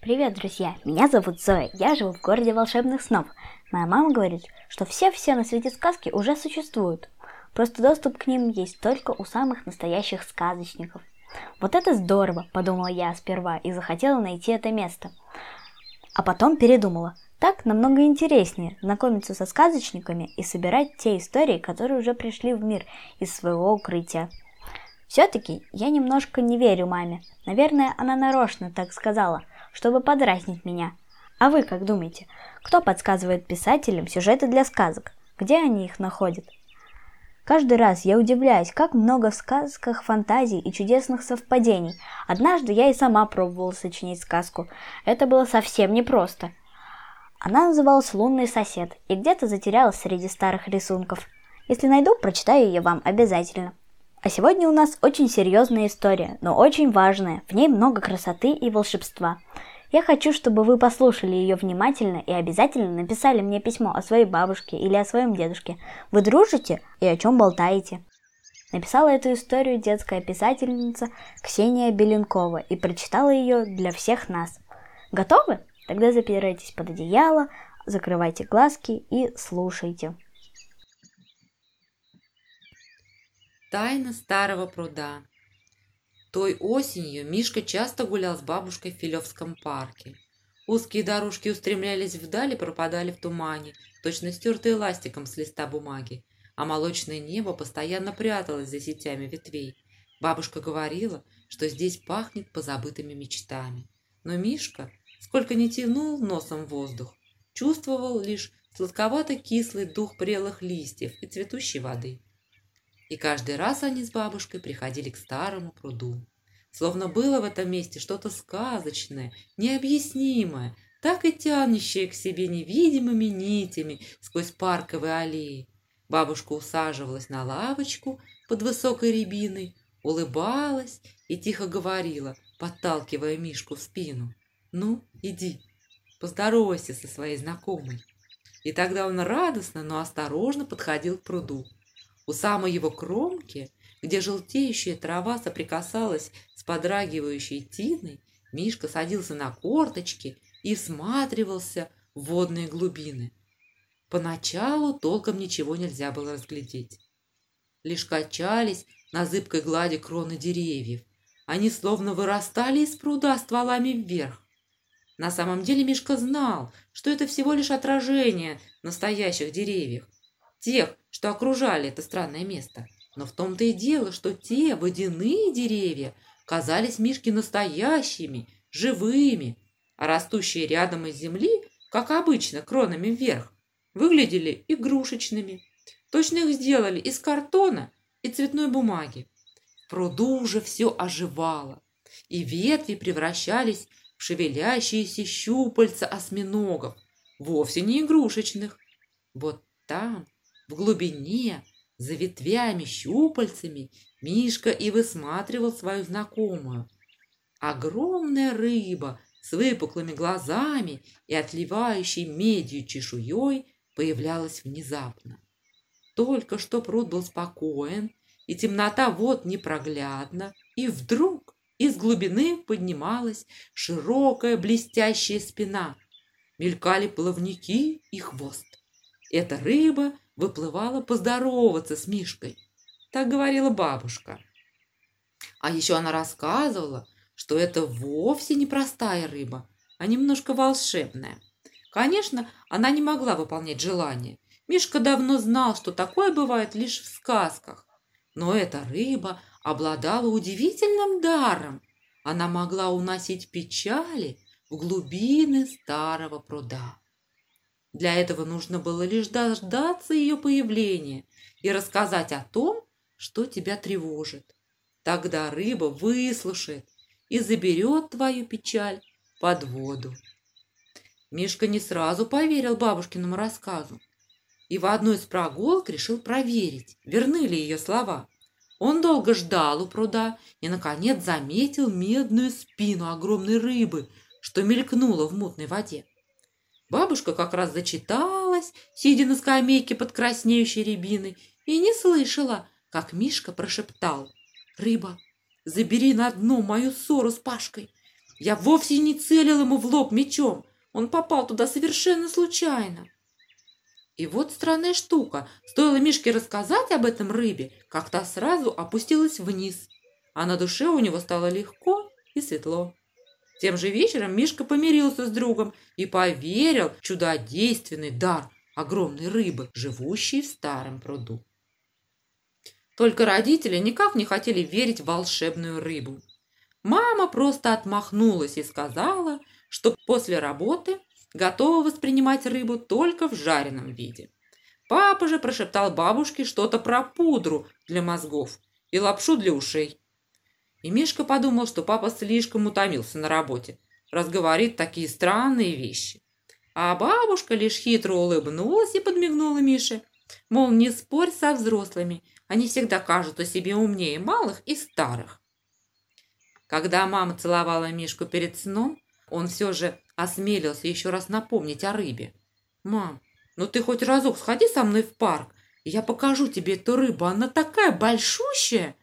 Привет, друзья! Меня зовут Зоя, я живу в городе волшебных снов. Моя мама говорит, что все-все на свете сказки уже существуют. Просто доступ к ним есть только у самых настоящих сказочников. Вот это здорово, подумала я сперва и захотела найти это место. А потом передумала. Так намного интереснее знакомиться со сказочниками и собирать те истории, которые уже пришли в мир из своего укрытия. Все-таки я немножко не верю маме. Наверное, она нарочно так сказала – чтобы подразнить меня. А вы как думаете, кто подсказывает писателям сюжеты для сказок? Где они их находят? Каждый раз я удивляюсь, как много в сказках фантазий и чудесных совпадений. Однажды я и сама пробовала сочинить сказку. Это было совсем непросто. Она называлась «Лунный сосед» и где-то затерялась среди старых рисунков. Если найду, прочитаю ее вам обязательно. А сегодня у нас очень серьезная история, но очень важная. В ней много красоты и волшебства. Я хочу, чтобы вы послушали ее внимательно и обязательно написали мне письмо о своей бабушке или о своем дедушке. Вы дружите и о чем болтаете? Написала эту историю детская писательница Ксения Беленкова и прочитала ее для всех нас. Готовы? Тогда запирайтесь под одеяло, закрывайте глазки и слушайте. Тайна старого пруда. Той осенью Мишка часто гулял с бабушкой в Филевском парке. Узкие дорожки устремлялись вдаль и пропадали в тумане, точно стертые ластиком с листа бумаги, а молочное небо постоянно пряталось за сетями ветвей. Бабушка говорила, что здесь пахнет позабытыми мечтами. Но Мишка, сколько ни тянул носом воздух, чувствовал лишь сладковато-кислый дух прелых листьев и цветущей воды. И каждый раз они с бабушкой приходили к старому пруду. Словно было в этом месте что-то сказочное, необъяснимое, так и тянущее к себе невидимыми нитями сквозь парковые аллеи. Бабушка усаживалась на лавочку под высокой рябиной, улыбалась и тихо говорила, подталкивая Мишку в спину. «Ну, иди, поздоровайся со своей знакомой». И тогда он радостно, но осторожно подходил к пруду. У самой его кромки, где желтеющая трава соприкасалась с подрагивающей тиной, Мишка садился на корточки и всматривался в водные глубины. Поначалу толком ничего нельзя было разглядеть. Лишь качались на зыбкой глади кроны деревьев. Они словно вырастали из пруда стволами вверх. На самом деле Мишка знал, что это всего лишь отражение настоящих деревьев тех, что окружали это странное место. Но в том-то и дело, что те водяные деревья казались Мишке настоящими, живыми, а растущие рядом из земли, как обычно, кронами вверх, выглядели игрушечными. Точно их сделали из картона и цветной бумаги. В пруду уже все оживало, и ветви превращались в шевелящиеся щупальца осьминогов, вовсе не игрушечных. Вот там, в глубине, за ветвями, щупальцами, Мишка и высматривал свою знакомую. Огромная рыба с выпуклыми глазами и отливающей медью чешуей появлялась внезапно. Только что пруд был спокоен, и темнота вот непроглядна, и вдруг из глубины поднималась широкая блестящая спина. Мелькали плавники и хвост. Эта рыба выплывала поздороваться с Мишкой. Так говорила бабушка. А еще она рассказывала, что это вовсе не простая рыба, а немножко волшебная. Конечно, она не могла выполнять желания. Мишка давно знал, что такое бывает лишь в сказках. Но эта рыба обладала удивительным даром. Она могла уносить печали в глубины старого пруда. Для этого нужно было лишь дождаться ее появления и рассказать о том, что тебя тревожит. Тогда рыба выслушает и заберет твою печаль под воду. Мишка не сразу поверил бабушкиному рассказу и в одну из прогулок решил проверить, верны ли ее слова. Он долго ждал у пруда и, наконец, заметил медную спину огромной рыбы, что мелькнула в мутной воде. Бабушка как раз зачиталась, сидя на скамейке под краснеющей рябиной, и не слышала, как Мишка прошептал. «Рыба, забери на дно мою ссору с Пашкой. Я вовсе не целил ему в лоб мечом. Он попал туда совершенно случайно. И вот странная штука. Стоило Мишке рассказать об этом рыбе, как та сразу опустилась вниз, а на душе у него стало легко и светло. Тем же вечером Мишка помирился с другом и поверил в чудодейственный дар огромной рыбы, живущей в старом пруду. Только родители никак не хотели верить в волшебную рыбу. Мама просто отмахнулась и сказала, что после работы готова воспринимать рыбу только в жареном виде. Папа же прошептал бабушке что-то про пудру для мозгов и лапшу для ушей. И Мишка подумал, что папа слишком утомился на работе, раз такие странные вещи. А бабушка лишь хитро улыбнулась и подмигнула Мише. Мол, не спорь со взрослыми, они всегда кажутся себе умнее малых и старых. Когда мама целовала Мишку перед сном, он все же осмелился еще раз напомнить о рыбе. «Мам, ну ты хоть разок сходи со мной в парк, я покажу тебе эту рыбу, она такая большущая!»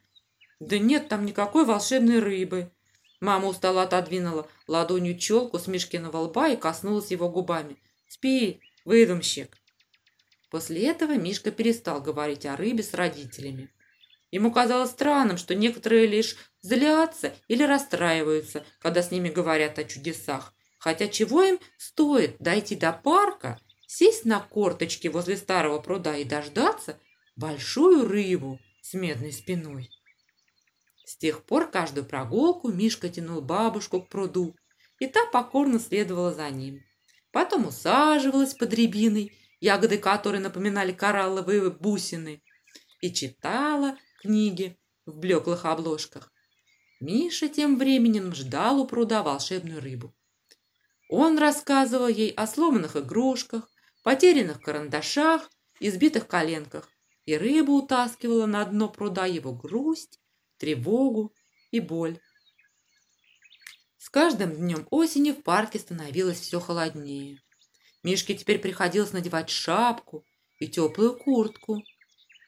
«Да нет там никакой волшебной рыбы!» Мама устало отодвинула ладонью челку с Мишкиного лба и коснулась его губами. «Спи, выдумщик!» После этого Мишка перестал говорить о рыбе с родителями. Ему казалось странным, что некоторые лишь злятся или расстраиваются, когда с ними говорят о чудесах. Хотя чего им стоит дойти до парка, сесть на корточки возле старого пруда и дождаться большую рыбу с медной спиной. С тех пор каждую прогулку Мишка тянул бабушку к пруду, и та покорно следовала за ним. Потом усаживалась под рябиной, ягоды которой напоминали коралловые бусины, и читала книги в блеклых обложках. Миша тем временем ждал у пруда волшебную рыбу. Он рассказывал ей о сломанных игрушках, потерянных карандашах, избитых коленках, и рыба утаскивала на дно пруда его грусть, тревогу и боль. С каждым днем осени в парке становилось все холоднее. Мишке теперь приходилось надевать шапку и теплую куртку,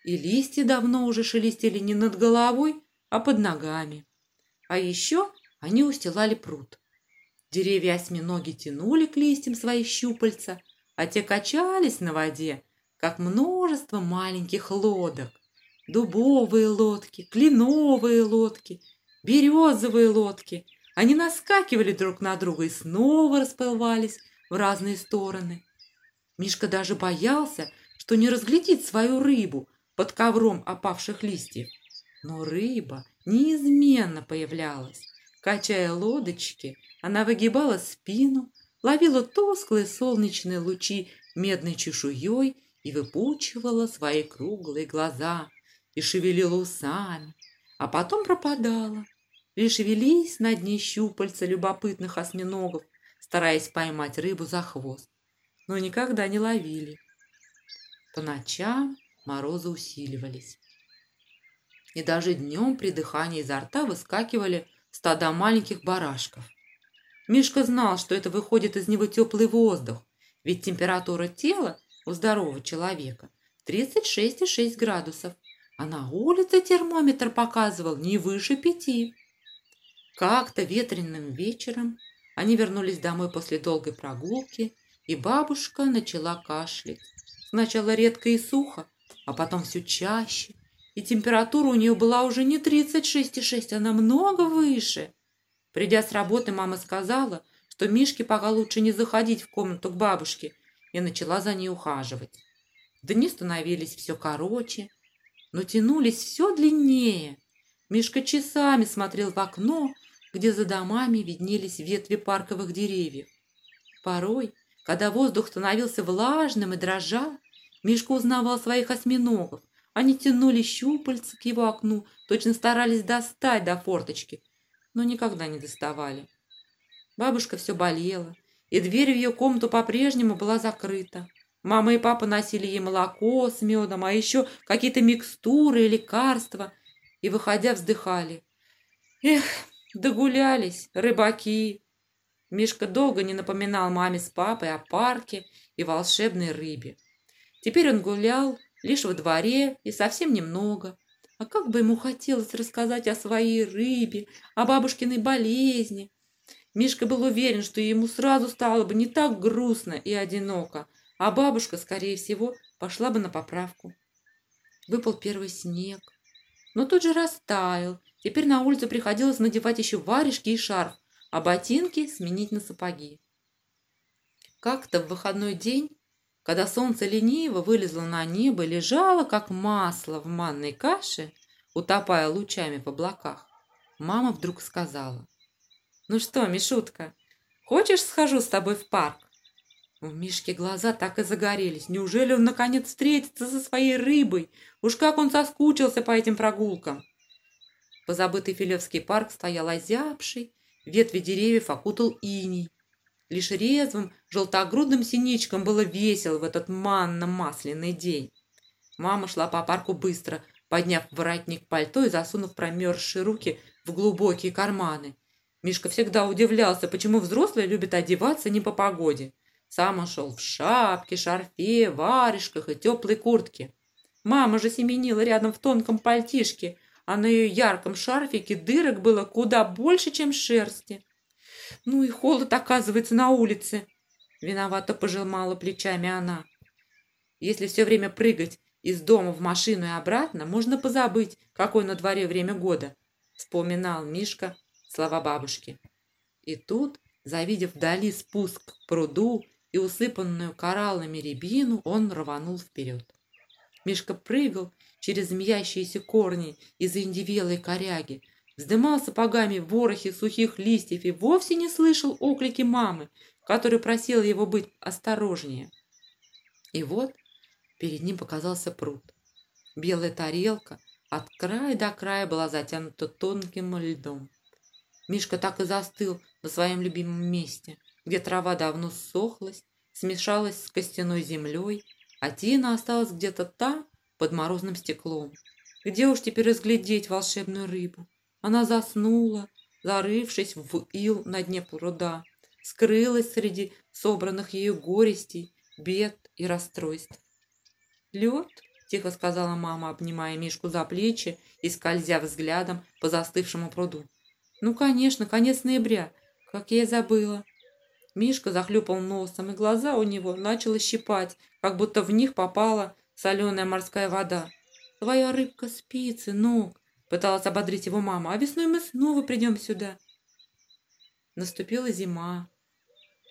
и листья давно уже шелестели не над головой, а под ногами. А еще они устилали пруд. Деревья осьминоги тянули к листьям свои щупальца, а те качались на воде, как множество маленьких лодок. Дубовые лодки, кленовые лодки, березовые лодки. Они наскакивали друг на друга и снова расплывались в разные стороны. Мишка даже боялся, что не разглядит свою рыбу под ковром опавших листьев. Но рыба неизменно появлялась. Качая лодочки, она выгибала спину, ловила тусклые солнечные лучи медной чешуей и выпучивала свои круглые глаза и шевелила усами, а потом пропадала. Лишь велись на дне щупальца любопытных осьминогов, стараясь поймать рыбу за хвост, но никогда не ловили. По ночам морозы усиливались и даже днем при дыхании изо рта выскакивали стада маленьких барашков. Мишка знал, что это выходит из него теплый воздух, ведь температура тела у здорового человека 36,6 градусов, а на улице термометр показывал не выше пяти. Как-то ветреным вечером они вернулись домой после долгой прогулки, и бабушка начала кашлять. Сначала редко и сухо, а потом все чаще и температура у нее была уже не 36,6, а намного выше. Придя с работы, мама сказала, что Мишке пока лучше не заходить в комнату к бабушке, и начала за ней ухаживать. Дни становились все короче, но тянулись все длиннее. Мишка часами смотрел в окно, где за домами виднелись ветви парковых деревьев. Порой, когда воздух становился влажным и дрожал, Мишка узнавал своих осьминогов, они тянули щупальца к его окну, точно старались достать до форточки, но никогда не доставали. Бабушка все болела, и дверь в ее комнату по-прежнему была закрыта. Мама и папа носили ей молоко с медом, а еще какие-то микстуры и лекарства, и, выходя, вздыхали. Эх, догулялись, рыбаки! Мишка долго не напоминал маме с папой о парке и волшебной рыбе. Теперь он гулял лишь во дворе и совсем немного. А как бы ему хотелось рассказать о своей рыбе, о бабушкиной болезни. Мишка был уверен, что ему сразу стало бы не так грустно и одиноко, а бабушка, скорее всего, пошла бы на поправку. Выпал первый снег, но тут же растаял. Теперь на улицу приходилось надевать еще варежки и шарф, а ботинки сменить на сапоги. Как-то в выходной день, когда солнце лениво вылезло на небо и лежало, как масло в манной каше, утопая лучами в облаках, мама вдруг сказала, «Ну что, Мишутка, хочешь схожу с тобой в парк?» У Мишки глаза так и загорелись. Неужели он наконец встретится со своей рыбой? Уж как он соскучился по этим прогулкам. Позабытый Филевский парк стоял озябший, ветви деревьев окутал иней. Лишь резвым, желтогрудным синичкам было весело в этот манно-масляный день. Мама шла по парку быстро, подняв воротник пальто и засунув промерзшие руки в глубокие карманы. Мишка всегда удивлялся, почему взрослые любят одеваться не по погоде. Сам он шел в шапке, шарфе, варежках и теплой куртке. Мама же семенила рядом в тонком пальтишке, а на ее ярком шарфике дырок было куда больше, чем шерсти. Ну и холод, оказывается, на улице. Виновато пожимала плечами она. Если все время прыгать из дома в машину и обратно, можно позабыть, какое на дворе время года, вспоминал Мишка слова бабушки. И тут, завидев вдали спуск к пруду и усыпанную кораллами рябину, он рванул вперед. Мишка прыгал через змеящиеся корни из индивелой коряги, вздымал сапогами в ворохе сухих листьев и вовсе не слышал оклики мамы, которая просила его быть осторожнее. И вот перед ним показался пруд. Белая тарелка от края до края была затянута тонким льдом. Мишка так и застыл на своем любимом месте, где трава давно сохлась, смешалась с костяной землей, а Тина осталась где-то там, под морозным стеклом. Где уж теперь разглядеть волшебную рыбу? Она заснула, зарывшись в ил на дне пруда, скрылась среди собранных ею горестей, бед и расстройств. «Лед?» – тихо сказала мама, обнимая Мишку за плечи и скользя взглядом по застывшему пруду. «Ну, конечно, конец ноября, как я и забыла». Мишка захлюпал носом, и глаза у него начало щипать, как будто в них попала соленая морская вода. «Твоя рыбка спит, сынок», — пыталась ободрить его мама, «а весной мы снова придем сюда». Наступила зима.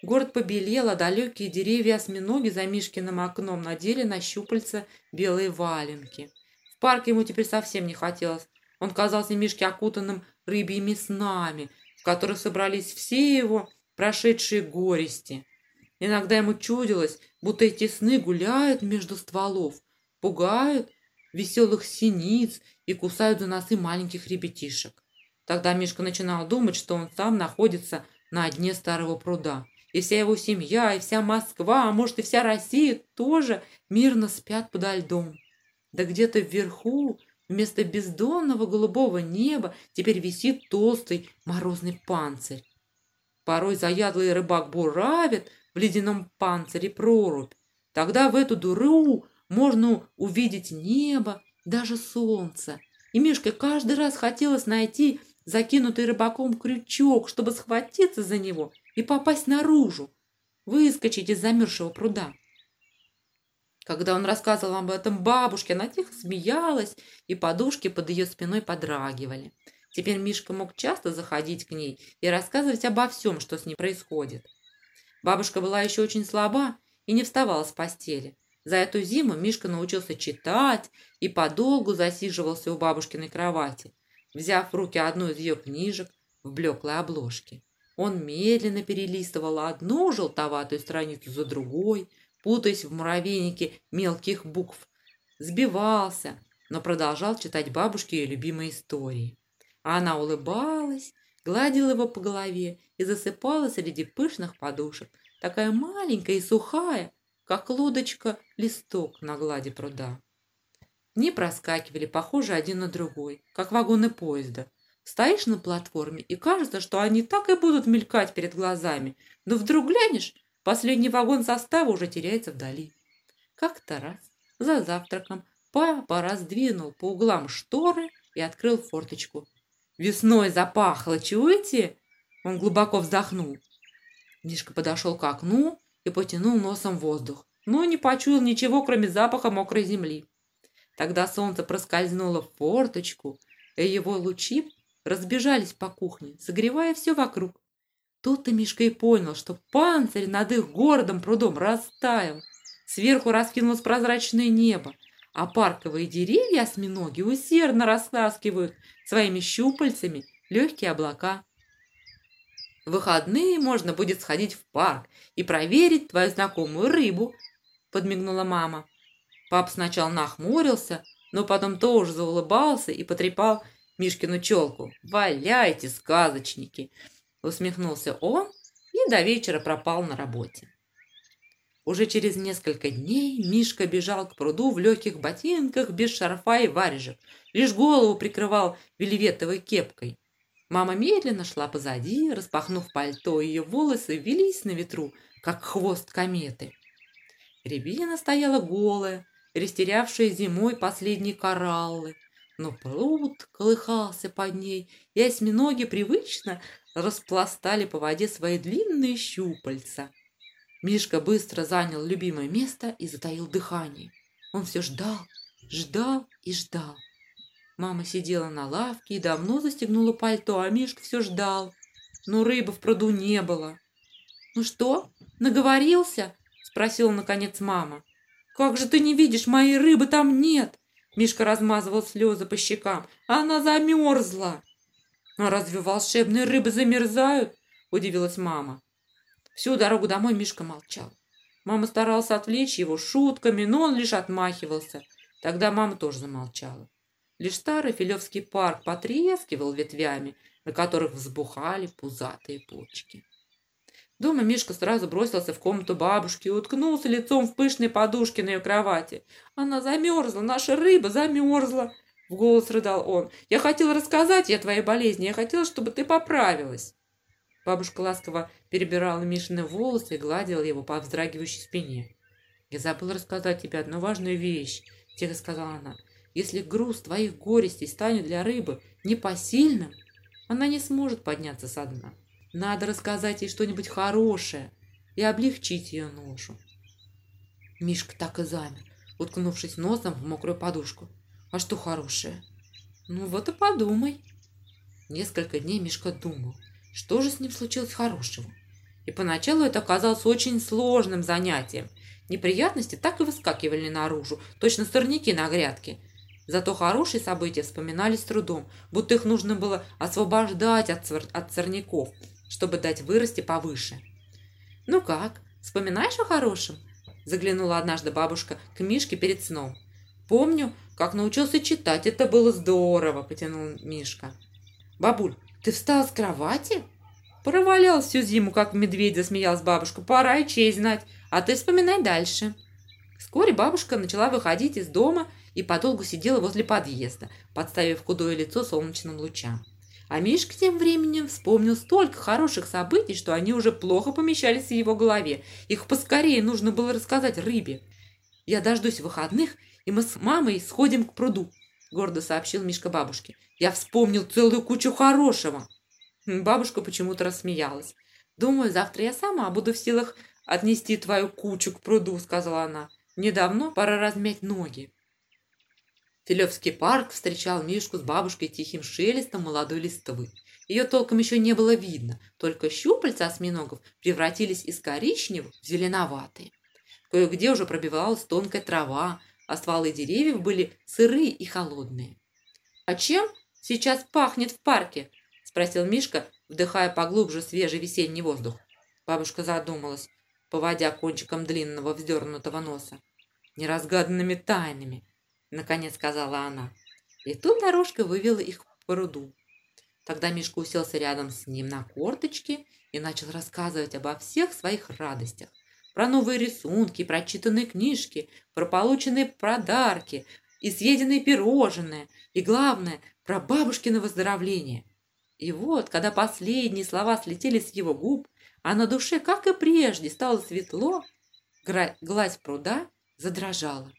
Город побелел, а далекие деревья осьминоги за Мишкиным окном надели на щупальца белые валенки. В парк ему теперь совсем не хотелось. Он казался Мишке окутанным рыбьими снами, в которых собрались все его прошедшие горести. Иногда ему чудилось, будто эти сны гуляют между стволов, пугают веселых синиц и кусают за носы маленьких ребятишек. Тогда Мишка начинал думать, что он сам находится на дне старого пруда. И вся его семья, и вся Москва, а может и вся Россия тоже мирно спят подо льдом. Да где-то вверху, вместо бездонного голубого неба, теперь висит толстый морозный панцирь. Порой заядлый рыбак буравит в ледяном панцире прорубь. Тогда в эту дуру можно увидеть небо, даже солнце. И Мишке каждый раз хотелось найти закинутый рыбаком крючок, чтобы схватиться за него и попасть наружу, выскочить из замерзшего пруда. Когда он рассказывал об этом бабушке, она тихо смеялась, и подушки под ее спиной подрагивали. Теперь Мишка мог часто заходить к ней и рассказывать обо всем, что с ней происходит. Бабушка была еще очень слаба и не вставала с постели. За эту зиму Мишка научился читать и подолгу засиживался у бабушкиной кровати, взяв в руки одну из ее книжек в блеклой обложке. Он медленно перелистывал одну желтоватую страницу за другой, путаясь в муравейнике мелких букв. Сбивался, но продолжал читать бабушке ее любимые истории. А она улыбалась, гладила его по голове и засыпала среди пышных подушек, такая маленькая и сухая, как лодочка-листок на глади пруда. Дни проскакивали, похожи один на другой, как вагоны поезда. Стоишь на платформе, и кажется, что они так и будут мелькать перед глазами, но вдруг глянешь, последний вагон состава уже теряется вдали. Как-то раз за завтраком папа раздвинул по углам шторы и открыл форточку. Весной запахло, чуете? Он глубоко вздохнул. Мишка подошел к окну и потянул носом воздух, но не почуял ничего, кроме запаха мокрой земли. Тогда солнце проскользнуло в форточку, и его лучи разбежались по кухне, согревая все вокруг. Тут-то Мишка и понял, что панцирь над их городом прудом растаял. Сверху раскинулось прозрачное небо, а парковые деревья осьминоги усердно растаскивают своими щупальцами легкие облака. В выходные можно будет сходить в парк и проверить твою знакомую рыбу, подмигнула мама. Пап сначала нахмурился, но потом тоже заулыбался и потрепал Мишкину челку. «Валяйте, сказочники!» Усмехнулся он и до вечера пропал на работе. Уже через несколько дней Мишка бежал к пруду в легких ботинках, без шарфа и варежек. Лишь голову прикрывал вельветовой кепкой. Мама медленно шла позади, распахнув пальто, ее волосы велись на ветру, как хвост кометы. Рябина стояла голая, растерявшая зимой последние кораллы. Но пруд колыхался под ней, и осьминоги привычно распластали по воде свои длинные щупальца. Мишка быстро занял любимое место и затаил дыхание. Он все ждал, ждал и ждал. Мама сидела на лавке и давно застегнула пальто, а Мишка все ждал. Но рыбы в пруду не было. «Ну что, наговорился?» – спросила наконец мама. «Как же ты не видишь, моей рыбы там нет!» Мишка размазывал слезы по щекам. «Она замерзла!» «А разве волшебные рыбы замерзают?» – удивилась мама. Всю дорогу домой Мишка молчал. Мама старалась отвлечь его шутками, но он лишь отмахивался. Тогда мама тоже замолчала. Лишь старый Филевский парк потрескивал ветвями, на которых взбухали пузатые почки. Дома Мишка сразу бросился в комнату бабушки и уткнулся лицом в пышной подушке на ее кровати. «Она замерзла, наша рыба замерзла!» В голос рыдал он. «Я хотел рассказать ей о твоей болезни, я хотел, чтобы ты поправилась!» Бабушка ласково перебирала Мишины волосы и гладила его по вздрагивающей спине. «Я забыла рассказать тебе одну важную вещь», — тихо сказала она. «Если груз твоих горестей станет для рыбы непосильным, она не сможет подняться со дна. Надо рассказать ей что-нибудь хорошее и облегчить ее ношу». Мишка так и замер, уткнувшись носом в мокрую подушку. «А что хорошее?» «Ну вот и подумай». Несколько дней Мишка думал, что же с ним случилось хорошего. И поначалу это оказалось очень сложным занятием. Неприятности так и выскакивали наружу, точно сорняки на грядке. Зато хорошие события вспоминались с трудом, будто их нужно было освобождать от, цвер... от сорняков, чтобы дать вырасти повыше. «Ну как, вспоминаешь о хорошем?» Заглянула однажды бабушка к Мишке перед сном. «Помню, как научился читать, это было здорово», – потянул Мишка. «Бабуль, ты встал с кровати? Провалял всю зиму, как медведь, засмеялась бабушка. Пора и честь знать, а ты вспоминай дальше. Вскоре бабушка начала выходить из дома и подолгу сидела возле подъезда, подставив худое лицо солнечным лучам. А Мишка тем временем вспомнил столько хороших событий, что они уже плохо помещались в его голове. Их поскорее нужно было рассказать рыбе. «Я дождусь выходных, и мы с мамой сходим к пруду», – гордо сообщил Мишка бабушке. Я вспомнил целую кучу хорошего. Бабушка почему-то рассмеялась. Думаю, завтра я сама буду в силах отнести твою кучу к пруду, сказала она. Недавно пора размять ноги. Филевский парк встречал Мишку с бабушкой тихим шелестом молодой листвы. Ее толком еще не было видно, только щупальца осьминогов превратились из коричневых в зеленоватые. Кое-где уже пробивалась тонкая трава, а стволы деревьев были сырые и холодные. «А чем сейчас пахнет в парке?» – спросил Мишка, вдыхая поглубже свежий весенний воздух. Бабушка задумалась, поводя кончиком длинного вздернутого носа. «Неразгаданными тайнами», – наконец сказала она. И тут дорожка вывела их к пруду. Тогда Мишка уселся рядом с ним на корточке и начал рассказывать обо всех своих радостях. Про новые рисунки, прочитанные книжки, про полученные подарки, и съеденные пирожные, и, главное, про бабушкино выздоровление. И вот, когда последние слова слетели с его губ, а на душе, как и прежде, стало светло, гладь пруда задрожала.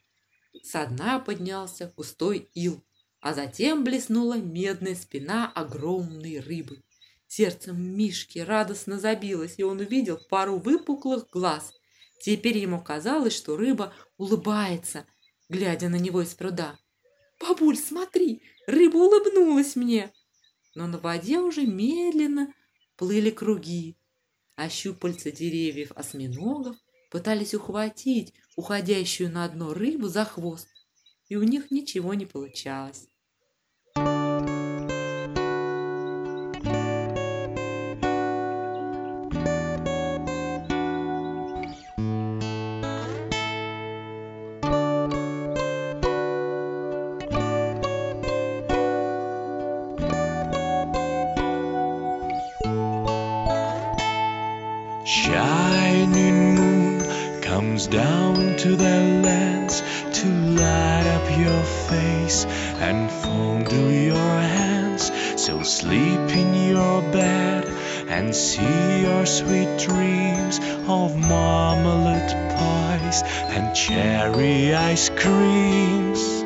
Со дна поднялся густой ил, а затем блеснула медная спина огромной рыбы. Сердце Мишки радостно забилось, и он увидел пару выпуклых глаз. Теперь ему казалось, что рыба улыбается, глядя на него из пруда. «Бабуль, смотри, рыба улыбнулась мне!» Но на воде уже медленно плыли круги, а щупальца деревьев осьминогов пытались ухватить уходящую на дно рыбу за хвост, и у них ничего не получалось. See your sweet dreams of marmalade pies and cherry ice creams.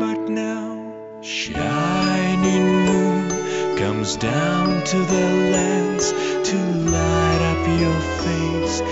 But now, shining moon comes down to the lands to light up your face